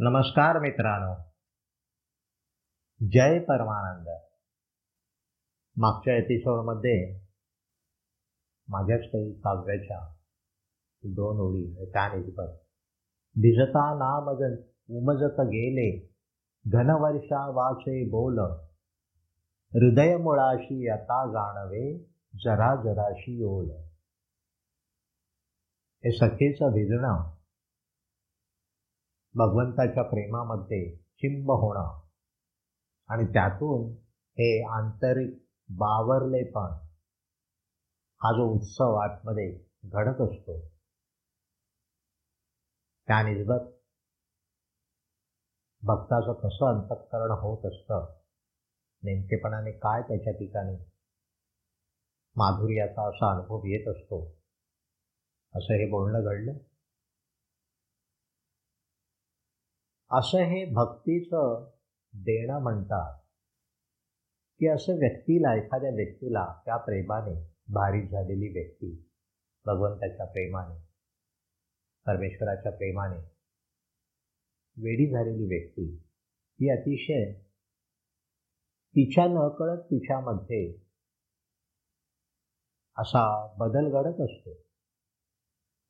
नमस्कार मित्रांनो. जय परमानंद. मागच्या एपिसोडमध्ये माझ्याच काही काव्याच्या दोन ओळी त्या निस्बत भिजता नामज उमजत गेले घनवर्षा वाचे बोल. हृदय मुळाशी आता जाणवे जरा जराशी ओल. हे सखेचं भिजणं भगवंताच्या प्रेमामध्ये चिंब होणं. आणि त्यातून हे आंतरिक बावरलेपण हा जो उत्सव आतमध्ये घडत असतो त्या निस्बत भक्ताचं कसं अंतःकरण होत असतं नेमकेपणाने काय त्याच्या ठिकाणी माधुर्याचा असा अनुभव येत असतो असं हे बोलणं घडलं? असं हे भक्तीचं देणं म्हणतात. की असं व्यक्तीला एखाद्या व्यक्तीला त्या प्रेमाने भारीत झालेली व्यक्ती भगवंताच्या प्रेमाने परमेश्वराच्या प्रेमाने वेडी झालेली व्यक्ती ही अतिशय तिच्या नकळत तिच्यामध्ये असा बदल घडत असतो.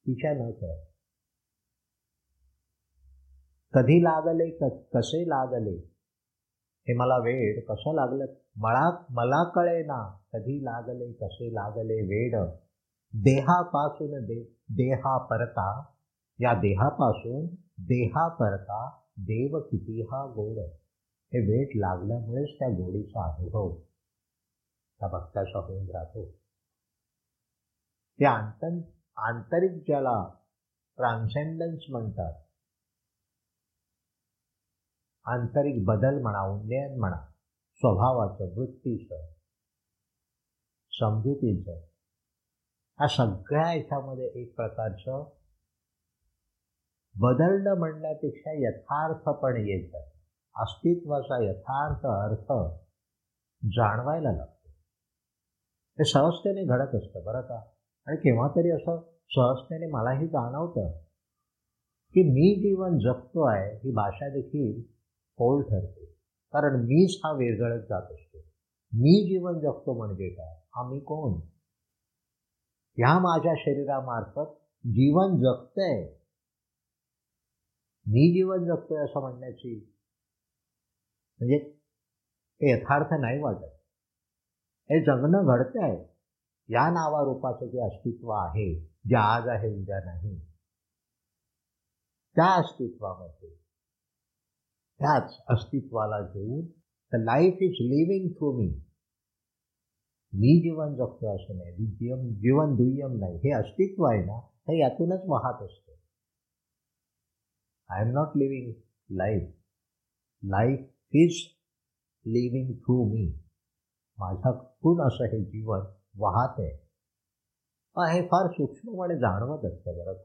तिच्या नकळत. कधी लागले कसे लागले? हे मला वेड. कसं लागलं? मला मला कळे ना कधी लागले कसे लागले वेड. देहापासून दे देहा परता या देहापासून देहा परता देव किती हा गोड. हे वेट लागल्यामुळेच त्या गोडीचा अनुभव. त्या भक्ताचा होऊन राहतो ते आंतर आंतरिक ज्याला ट्रान्सेंडन्स म्हणतात. आंतरिक बदल म्हणा उन्नयन म्हणा स्वभावाचं वृत्तीचं समजुतीचं ह्या सगळ्या याच्यामध्ये एक प्रकारचं बदलणं म्हणण्यापेक्षा यथार्थपणे येतं अस्तित्वाचा यथार्थ अर्थ जाणवायला लागतो. हे सहजतेने घडत असतं बरं का? आणि केव्हा तरी असं सहजतेने मलाही जाणवतं की मी जीवन जगतो आहे ही भाषा देखील फोल ठरते. कारण मीच हा वेगळत जात असतो. मी जीवन जगतो म्हणजे काय? आम्ही कोण? ह्या माझ्या शरीरामार्फत जीवन जगतंय. मी जीवन जगतोय असं म्हणण्याची म्हणजे हे यथार्थ नाही वाटत. हे जगणं घडतं आहे या नावारूपाचं जे अस्तित्व आहे जे आज आहे उद्या नाही. त्या अस्तित्वामध्ये त्याच अस्तित्वाला घेऊन the life is living through me मी जीवन जगतो असं नाही. जीवन जीवन दुय्यम नाही. हे अस्तित्व आहे ना हे यातूनच वाहत असतं. I am not living life life is living through me माझ्यातून असं हे जीवन वाहत आहे. हे फार सूक्ष्मपणे जाणवत असतं बरं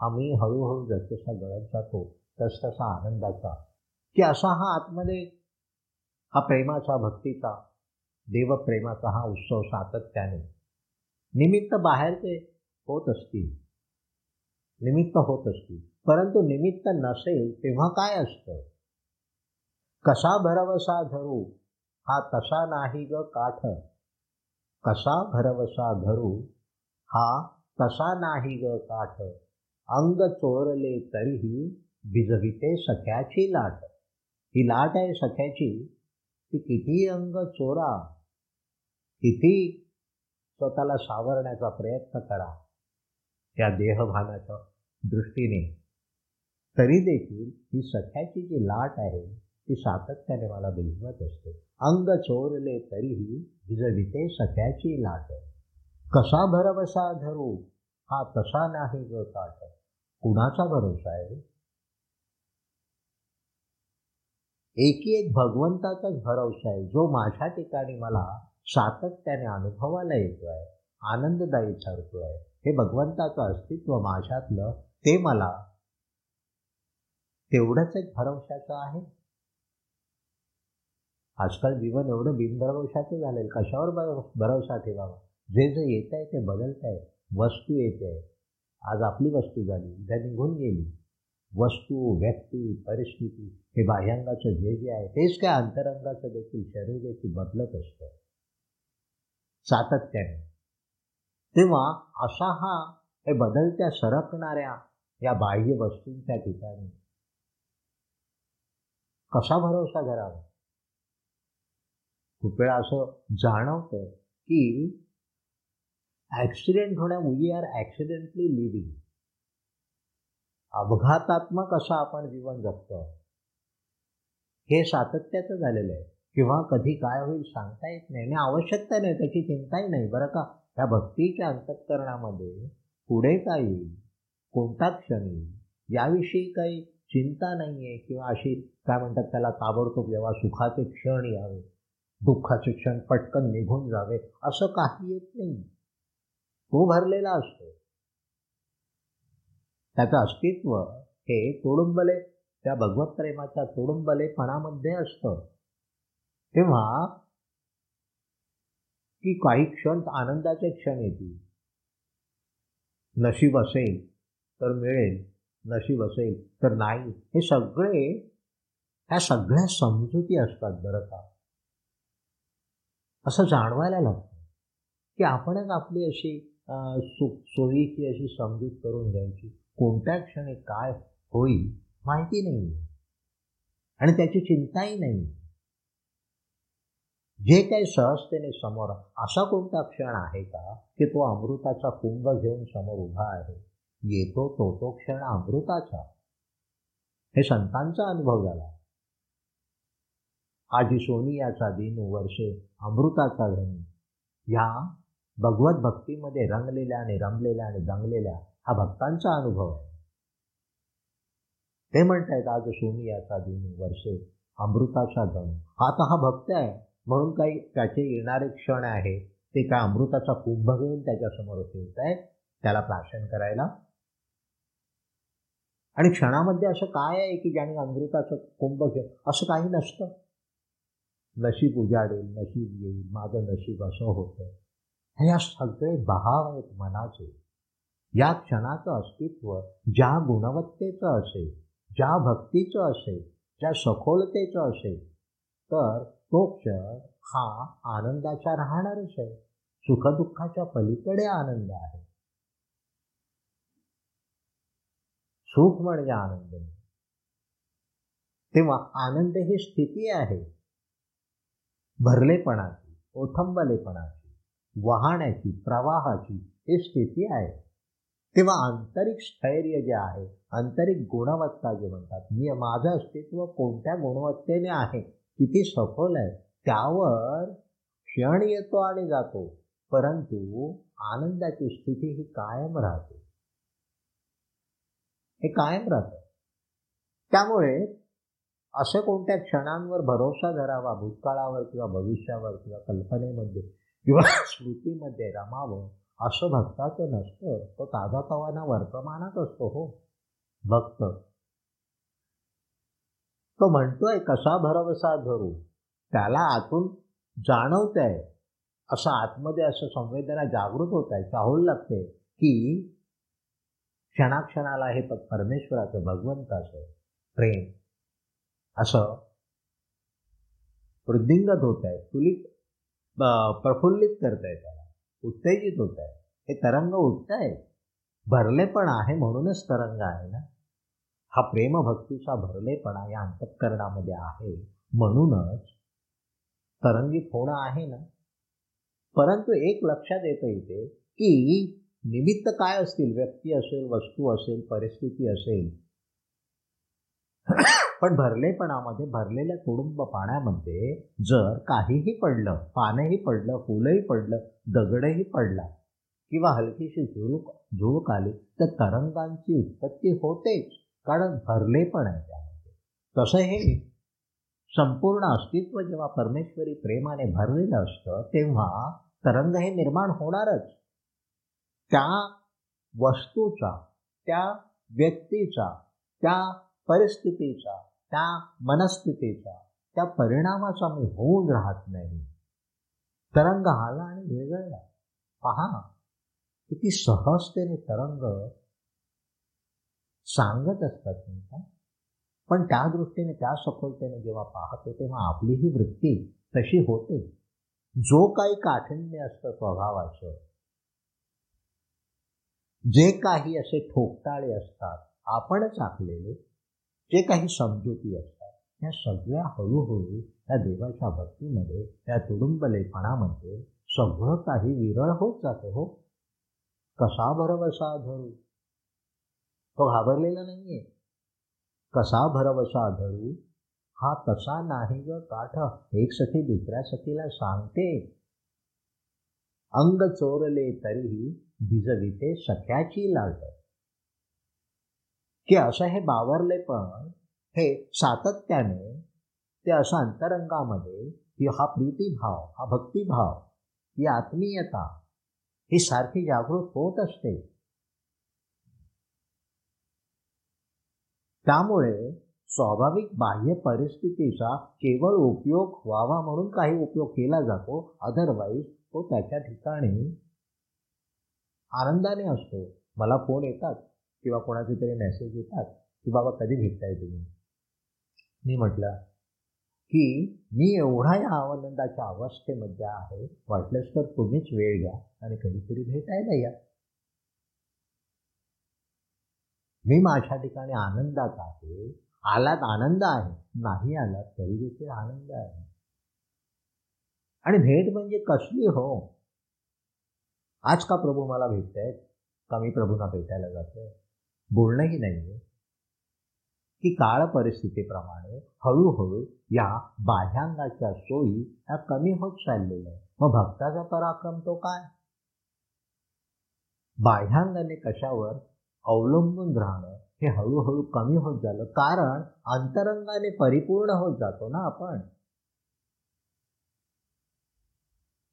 आम्ही हळूहळू जसजसा गळत जातो तस तसा आनंदाचा की असा हा आतमध्ये हा प्रेमाचा भक्तीचा देवप्रेमाचा हा उत्सव सातत्याने निमित्त बाहेरचे होत असतील निमित्त होत असतील परंतु निमित्त नसेल तेव्हा काय असतं? कसा भरवसा धरू हा तसा नाही ग काठ. कसा भरवसा धरू हा तसा नाही ग काठ. अंग चोरले तरीही भिजविते सख्याची लाट. ही लाट आहे सख्याची. ती किती अंग चोरा. किती स्वतःला सावरण्याचा प्रयत्न करा. त्या देहभानाच्या दृष्टीने. तरी देखील ही सख्याची जी लाट आहे ती सातत्याने मला भिजवत असते. अंग चोरले तरीही भिजविते सख्याची लाट. कसा भरवसा धरू? हा तसा नाही ग काट कुणाचा भरोसा आहे? एकी एक भगवंताचाच भरवसा आहे जो माझ्या ठिकाणी मला सातत्याने अनुभवाला येतो आहे आनंददायी ठरतो आहे हे भगवंताचं अस्तित्व माझ्यातलं ते मला तेवढंच एक भरवशाचं आहे. आजकाल जीवन एवढं बिनभरवशाचं झालेलं कशावर भरवसा ठेवावा? जे जे येत आहे ते बदलत आहे वस्तू येते आहे आज आपली वस्तू झाली उद्या निघून गेली. वस्तू व्यक्ती परिस्थिती हे बाह्यांगाचं जे जे आहे तेच काय अंतरंगाचं देखील शरीर देखील बदलत असतं. सातत्याने. तेव्हा असा हा हे बदलत्या सरकणाऱ्या या बाह्य वस्तूंच्या ठिकाणी कसा भरोसा करावा? खूप वेळा असं जाणवतं की ॲक्सिडेंट होण्या वी आर ॲक्सिडेंटली लिव्हिंग अपघातात्मक असं आपण जीवन जगतो. हे सातत्याचं झालेलं आहे. किंवा कधी काय होईल सांगता येत नाही. आणि आवश्यकता नाही त्याची चिंताही नाही. बरं का? ह्या भक्तीच्या अंतःकरणामध्ये पुढे काय येईल? कोणता क्षण येईल? याविषयी काही चिंता नाही आहे किंवा अशी काय म्हणतात त्याला ताबडतोब जेव्हा सुखाचे क्षण यावे दुःखाचे क्षण पटकन निघून जावे असं काही येत नाही. तो भरलेला असतो. त्याचं अस्तित्व हे तोडुंबले त्या भगवत प्रेमाच्या तुडुंबलेपणामध्ये असतं. तेव्हा की काही क्षण आनंदाचे क्षण येतील. नशीब असेल तर मिळेल नशीब असेल तर नाही. हे सगळे ह्या सगळ्या समजुती असतात बरं का. असं जाणवायला लागतं की आपणच आपली अशी सुख सोयीची अशी समजूत करून घ्यायची. कोणत्या क्षणी काय होईल माहिती नाही. आणि त्याची चिंताही नाही. जे काही सहजतेने समोर असा कोणता क्षण आहे का की तो अमृताचा कुंभ घेऊन समोर उभा आहे? येतो तो तो क्षण अमृताचा. हे संतांचा अनुभव झाला. आजी सोनियाचा दिन वर्षे अमृताचा धनी. ह्या भगवत भक्तीमध्ये रंगलेल्या आणि रमलेल्या आणि दंगलेल्या हा भक्तांचा अनुभव आहे. ते म्हणतायत आज सोनियाचा दिन वर्षे अमृताचा धन आता हा भक्त आहे. म्हणून काही त्याचे येणारे क्षण आहे. ते काय अमृताचा कुंभ घेऊन त्याच्यासमोर ठेवत आहेत त्याला प्राशन करायला. आणि क्षणामध्ये असं काय आहे की ज्याने अमृताचं कुंभ घे असं काही नसतं. नशीब उजाडेल नशीब येईल माझं नशीब असं होतं. हे या सगळे भाव आहेत मनाचे. या क्षणाचं अस्तित्व ज्या गुणवत्तेचं असेल ज्या भक्तीचं असेल ज्या सखोलतेचं असेल तर तो क्षण हा आनंदाचा राहणारच आहे. सुखदुःखाच्या पलीकडे आनंद आहे. सुख म्हणजे आनंद तेव्हा आनंद ही स्थिती आहे. भरलेपणाची ओथंबलेपणाची वाहण्याची प्रवाहाची ही स्थिती आहे. तेव्हा आंतरिक स्थैर्य जे आहे आंतरिक गुणवत्ता जे म्हणतात मी माझं अस्तित्व कोणत्या गुणवत्तेने आहे किती सफल आहे त्यावर क्षण येतो आणि जातो परंतु आनंदाची स्थिती ही कायम राहते. हे कायम राहतं. त्यामुळे असे कोणत्या क्षणांवर भरोसा धरावा भूतकाळावर किंवा भविष्यावर किंवा कल्पनेमध्ये किंवा स्मृतीमध्ये रमावं असं भक्ताचं नसतं तो ताजा तवाना वर्तमानात असतो हो भक्त. तो म्हणतोय कसा भरवसा धरू? त्याला आतून जाणवत आहे असं आतमध्ये असं संवेदना जागृत होत आहे चाहूल लागते की क्षणाक्षणाला हे परमेश्वराचं भगवंताचं प्रेम असं वृद्धिंगत होत आहे तुलित प्रफुल्लित करत आहे त्याला. उत्तेजित होत आहे. हे तरंग उठत आहे भरलेपण आहे म्हणूनच तरंग आहे ना? हा प्रेमभक्तीचा भरलेपणा या अंतःकरणामध्ये आहे म्हणूनच तरंगित होणं आहे ना? परंतु एक लक्षात येतं इथे की निमित्त काय असतील? व्यक्ती असेल वस्तू असेल परिस्थिती असेल. पण भरलेपणामध्ये भरलेल्या तुडुंब पाण्यामध्ये जर काहीही पडलं पानही पडलं फुलंही पडलं दगडही पडला किंवा हलकीशी झुळूक झुळूक आली तर तरंगांची उत्पत्ती होतेच. कारण भरलेपण आहे त्यामध्ये. तसं हे संपूर्ण अस्तित्व जेव्हा परमेश्वरी प्रेमाने भरलेलं असतं तेव्हा तरंग हे निर्माण होणारच. त्या वस्तूचा त्या व्यक्तीचा त्या परिस्थितीचा त्या मनस्थितीचा त्या परिणामाचा मी होऊन राहत नाही. तरंग आला आणि वेगळला पहा किती सहजतेने तरंग सांगत असतात तुमचा पण त्या दृष्टीने त्या सखोलतेने जेव्हा पाहतो तेव्हा आपली ही वृत्ती तशी होते. जो काही काठिण्य असतं स्वभावाचं जे काही असे ठोकताळे असतात आपणच आखलेले जे काही समजुती असतात त्या सगळ्या हळूहळू त्या देवाच्या भक्तीमध्ये त्या तुडुंबलेपणामध्ये सगळं काही विरळ होत जातं हो. कसा भरवसा धरू? तो घाबरलेला नाहीये. कसा भरवसा धरू? हा तसा नाही ग काठ. एक सखी दुसऱ्या सखीला सांगते अंग चोरले तरीही भिजविते सख्याची लाट की असं हे बावरले पण हे सातत्याने ते असं अंतरंगामध्ये की हा प्रीतीभाव हा भक्तिभाव ही आत्मीयता ही सारखी जागृत होत असते. त्यामुळे स्वाभाविक बाह्य परिस्थितीचा केवळ उपयोग व्हावा म्हणून काही उपयोग केला जातो अदरवाईज तो त्याच्या ठिकाणी आनंदाने असतो. मला फोन येतात. किंवा कोणाचे तरी मेसेज येतात की बाबा कधी भेटताय तुम्ही? मी म्हटलं की मी एवढा या आनंदाच्या अवस्थेमध्ये आहे वाटलंच तर तुम्हीच वेळ घ्या आणि कधीतरी भेटायला या. मी माझ्या ठिकाणी आनंदात आहे आलात आनंद आहे नाही आलात तरी देखील आनंद आहे. आणि भेट म्हणजे कसली हो? आज का प्रभू मला भेटतायत? का मी प्रभूंना भेटायला जातोय? बोलणंही नाहीये की काळ परिस्थितीप्रमाणे हळूहळू या बाह्यांगाच्या सोयी ह्या कमी होत चाललेल्या आहेत. मग भक्ताचा पराक्रम तो काय? बाह्यांगाने कशावर अवलंबून राहणं हे हळूहळू कमी होत झालं. कारण अंतरंगाने परिपूर्ण होत जातो ना आपण.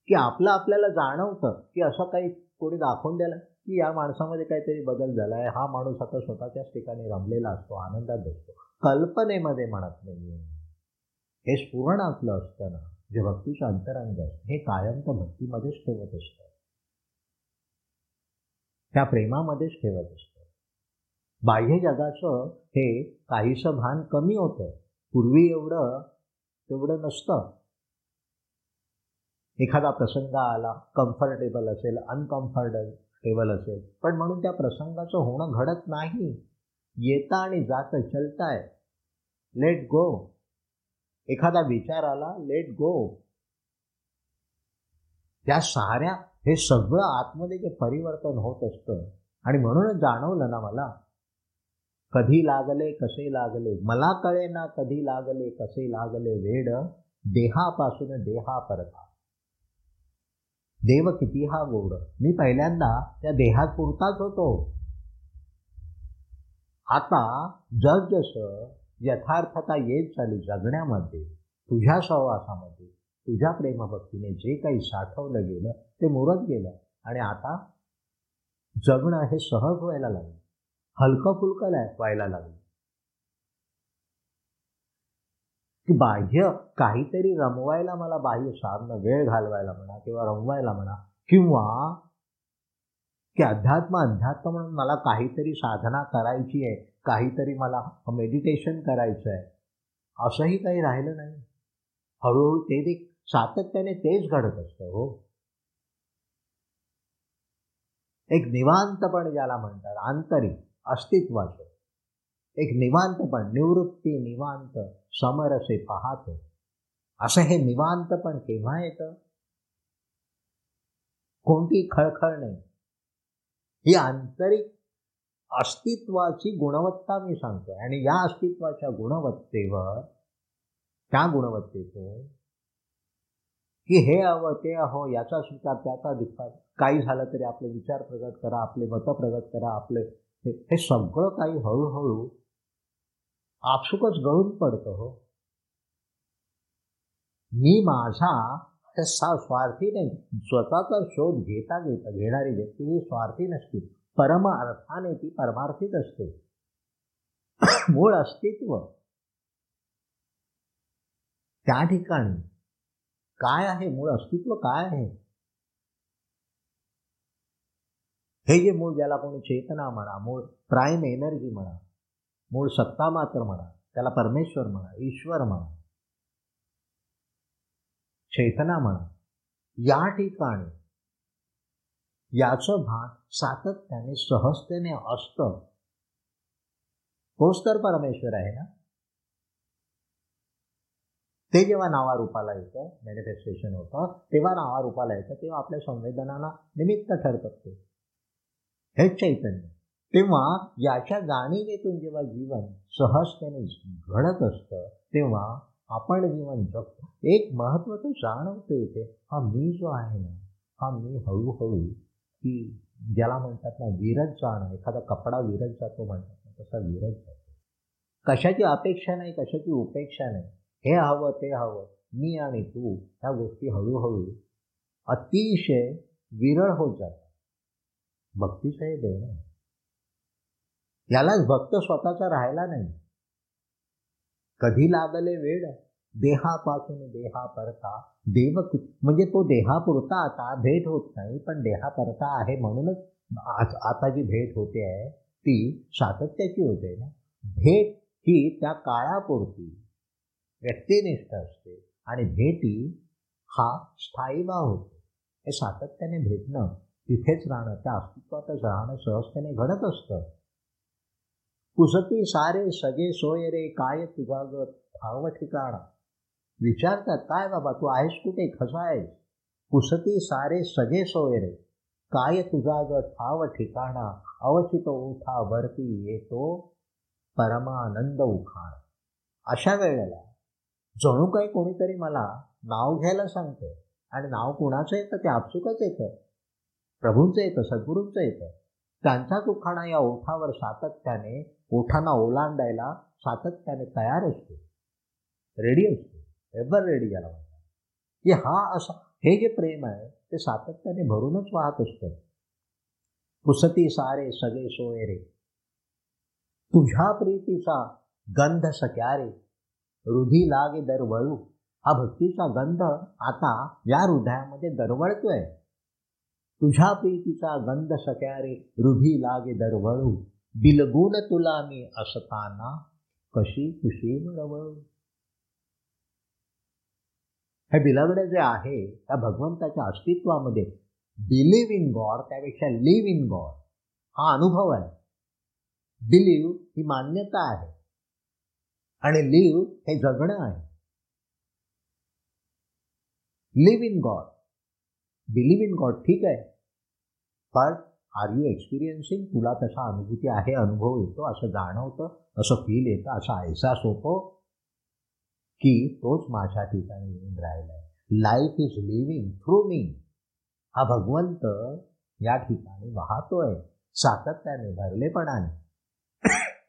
की आपलं आपल्याला जाणवतं की असं काही कोणी दाखवून द्यायला? की या माणसामध्ये काहीतरी बदल झाला आहे हा माणूस आता स्वतःच्याच ठिकाणी रमलेला असतो आनंदात असतो कल्पनेमध्ये म्हणत नाहीये. हे स्फुरणातलं असतं ना जे भक्तीचं अंतरंग असतं हे कायम तर भक्तीमध्येच ठेवत असतं. त्या प्रेमामध्येच ठेवत असतं. बाह्य जगाचं हे काहीसं भान कमी होतं. पूर्वी एवढं तेवढं नसतं. एखादा प्रसंग आला कम्फर्टेबल असेल अनकम्फर्टेबल टेबल असेल. पण म्हणून त्या प्रसंगाचं होणं घडत नाही. येता आणि जात चलताय. लेट गो एखादा विचार आला लेट गो त्या साऱ्या हे सगळं आतमध्ये जे परिवर्तन होत असतं. आणि म्हणूनच जाणवलं ना मला कधी लागले कसे लागले? मला कळे ना कधी लागले कसे लागले वेड? देहापासून देहा परता देव किती हा गोड? मी पहिल्यांदा त्या देहात पुरताच होतो. आता जसजसं यथार्थता येत चाली जगण्यामध्ये तुझ्या सहवासामध्ये तुझ्या प्रेमभक्तीने जे काही साठवलं गेलं ते मुरत गेलं. आणि आता जगणं हे सहज व्हायला लागलं. हलकं फुलकं व्हायला लागलं. की बाह्य काहीतरी रमवायला मला बाह्य साधनं वेळ घालवायला म्हणा किंवा रमवायला म्हणा किंवा की अध्यात्म अध्यात्म म्हणून मला काहीतरी साधना करायची आहे काहीतरी मला मेडिटेशन करायचं आहे असंही काही राहिलं नाही. हळूहळू ते देख सातत्याने तेच घडत असतं हो. एक निवांतपण ज्याला म्हणतात आंतरिक अस्तित्वाचं. एक निवांतपण निवृत्ती निवांत समरसे पाहत. असं हे निवांतपण केव्हा येतं? कोणती खळखळ नाही. ही आंतरिक अस्तित्वाची गुणवत्ता मी सांगतोय. आणि या अस्तित्वाच्या गुणवत्तेवर त्या गुणवत्तेतून की हे हवं ते अहो याचा स्वीकार त्याचा दिसतात काही झालं तरी आपले विचार प्रगट करा आपले मत प्रगट करा आपले हे सगळं काही हळूहळू आपसुकच गळून पडतो हो. मी माझा सा स्वार्थी नाही. स्वतःचा शोध घेता घेता घेणारी व्यक्ती ही स्वार्थी नसते. परम अर्थाने ती परमार्थित असते. मूळ अस्तित्व. त्या ठिकाणी काय आहे? मूळ अस्तित्व काय आहे? हे जे मूळ ज्याला कोणी चेतना म्हणा मूळ प्राईम एनर्जी म्हणा मूळ सत्ता मात्र म्हणा त्याला परमेश्वर म्हणा ईश्वर म्हणा चेतना म्हणा या ठिकाणी याचं भान सातत्याने सहजतेने असतं. तोच तर परमेश्वर आहे ना? ते जेव्हा नावारूपाला येतं मॅनिफेस्टेशन होतं तेव्हा नावारूपाला येतं तेव्हा आपल्या संवेदनाला निमित्त ठरत ते. हेच चैतन्य. तेव्हा याच्या जाणीवेतून जेव्हा जीवन सहजतेने घडत असतं तेव्हा आपण जीवन जगतो. एक महत्वाचं जाणवतं इथे हा मी जो आहे ना हा मी हळूहळू की ज्याला म्हणतात ना विरत जाणं एखादा कपडा विरत जातो म्हणतात ना तसा विरत जातो. कशाची अपेक्षा नाही कशाची उपेक्षा नाही. हे हवं ते हवं. मी आणि तू ह्या गोष्टी हळूहळू अतिशय विरळ होत जातात. भक्तीचं हे देणं यालाच भक्त स्वतःचा राहायला नाही. कधी लागले वेळ? देहापासून देहा परता देव म्हणजे तो देहापुरता आता भेट होत नाही पण देहापरता आहे म्हणूनच आता जी भेट होते आहे ती सातत्याची होते ना. भेट ही त्या काळापुरती व्यक्तिनिष्ठ असते आणि भेटी हा स्थायी होतो. हे सातत्याने भेटणं तिथेच राहणं त्या अस्तित्वातच राहणं सहजतेने घडत असतं. कुसती सारे सगळे सोय रे काय तुझा ग ठाव ठिकाणा विचारतात काय बाबा तू आहेस कुठे? खसा आहेस? कुसती सारे सगळे सोय रे काय तुझा ग ठाव ठिकाणा अवचित उठा वरती येतो परमानंद उखाण. अशा वेळेला जणू काही कोणीतरी मला नाव घ्यायला सांगतं आणि नाव कुणाचं येतं? ते आपसुकच येतं. प्रभूंचं येतं सद्गुरूंचं येतं. त्यांचाच उखाणा या ओठावर सातत्याने ओठांना ओलांडायला सातत्याने तयार असतो. रेडी असतो. एव्हर रेडी याला म्हणतात. की हा असा हे जे प्रेम आहे ते सातत्याने भरूनच वाहत असतं. पुसती सारे सगळे सोय रे. तुझ्या प्रीतीचा गंध सक्यारे हृदी लागे दरवळू. हा भक्तीचा गंध आता या हृदयामध्ये दरवळतोय. तुझ्या प्रीतीचा गंध सक्यारे हृदी लागे दरवळू. बिलगून तुला मी असताना कशी खुशी मिळवळू हे बिलगडे जे आहे त्या भगवंताच्या अस्तित्वामध्ये बिलीव्ह इन गॉड त्यापेक्षा लिव्ह इन गॉड हा अनुभव आहे. बिलीव्ह ही मान्यता आहे. आणि लिव्ह हे जगणं आहे. Live in God believe in God ठीक आहे. पण आर यू एक्सपिरियन्सिंग तुला तसा अनुभूती आहे अनुभव येतो असं जाणवतं असं फील येतं असा ऐसा होतो की तोच माझ्या ठिकाणी येऊन राहिला life is living through me हा भगवंत या ठिकाणी वाहतोय सातत्याने भरलेपणाने.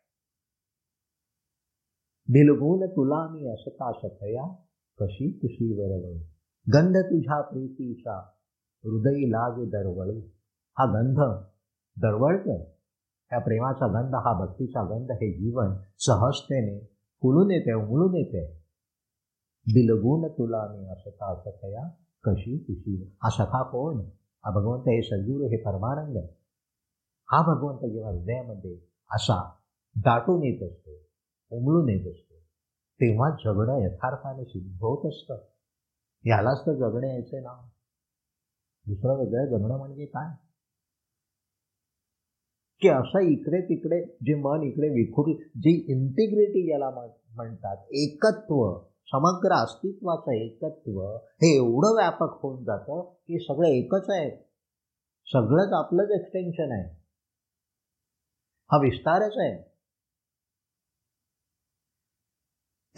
बिलगून तुला मी असता सखया? कशी कशी वरवळू गंध तुझ्या प्रीतीचा हृदयी लाग दरवळू. हा गंध दरवळतो. त्या प्रेमाचा गंध हा भक्तीचा गंध हे जीवन सहजतेने फुलून येते उमळून येते. बिलगून तुला मी असता असतया? कशी तुशी हा सखा कोण? हा भगवंत हे सद्गुरू हे परमानंद. हा भगवंत जेव्हा हृदयामध्ये असा दाटून येत असतो उमळून येत असतो तेव्हा जगणं यथार्थाने सिद्ध होत असतं. यालाच तर जगणे यायचे नाव दुसरं वेगळं जगणं म्हणजे काय? की असं इकडे तिकडे जे मन इकडे विखुर जी इंटिग्रिटी याला म्हणतात एकत्व समग्र अस्तित्वाचं एकत्व हे एवढं व्यापक होऊन जातं की सगळं एकच आहे. सगळंच आपलंच एक्सटेन्शन आहे. हा विस्तारच आहे.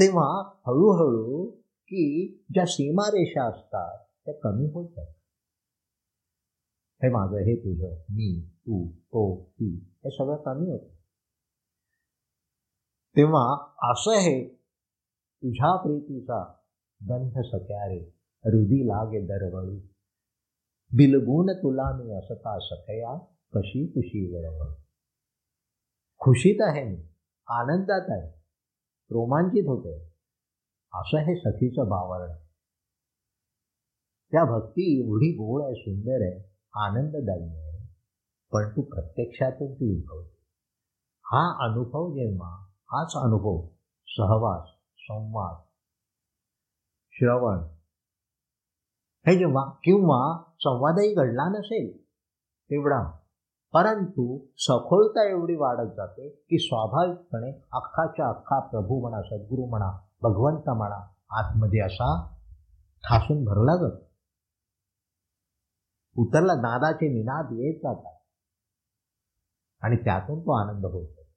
तेव्हा हळूहळू की ज्या सीमारेषा असतात त्या कमी होतात हे माझं हे तुझं मी. तू तो ती हे सगळं कमी होतं तेव्हा असं हे तुझ्या प्रीतीचा गंध सख्यारे हृदी लागे दरवळू बिलगून तुला मी असता सखया कशी खुशी वरवळ खुशीत आहे मी आनंदात आहे रोमांचित होते असं हे सखीचं बावरण त्या भक्ती एवढी गोड आहे सुंदर आहे आनंददायी आहे पण तू प्रत्यक्षातून ती उद्भवते. हा अनुभव जेव्हा हाच अनुभव सहवास संवाद श्रवण हे जेव्हा किंवा संवादही घडला नसेल तेवढा. परंतु सखोलता एवढी वाढत जाते की स्वाभाविकपणे अख्खाच्या अख्खा प्रभू म्हणा सद्गुरू म्हणा भगवंत म्हणा आतमध्ये असा ठासून भरला जातो. उतरला नादाचे निनाद येत जातात. आणि त्यातून तो आनंद होत जातो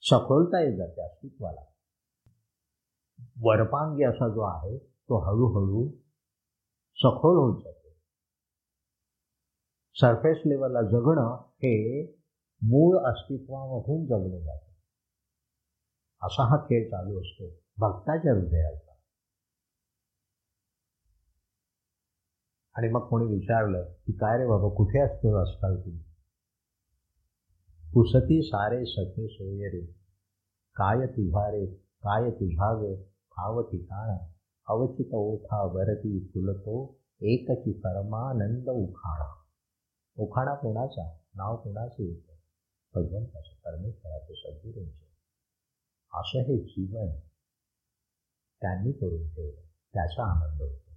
सखोलता येत जाते अस्तित्वाला. वरपांगी असा जो आहे तो हळूहळू सखोल होत जातो सरफेस लेवलला जगणं हे मूळ अस्तित्वामधून जगलं जातं. असा हा खेळ चालू असतो भक्ताच्या हृदयाचा. आणि मग कोणी विचारलं की काय रे बाबा कुठे असतो असताल तुम्ही पुसती सारे सखे सोयरे. काय तुझारे काय तुझाग खाव भाव ठिकाणा अवचित ओठा वरती फुलतो एकची परमानंद उखाणा. उखाणा कोणाचा? नाव कोणाचे येतं? भगवंताचं परमेश्वराचे सद्गुरूंचे. असं हे जीवन त्यांनी करून ठेवलं. त्याचा आनंद होतो.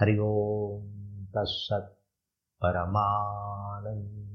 हरिओम तत्सत परमानंद.